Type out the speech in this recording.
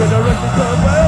Generation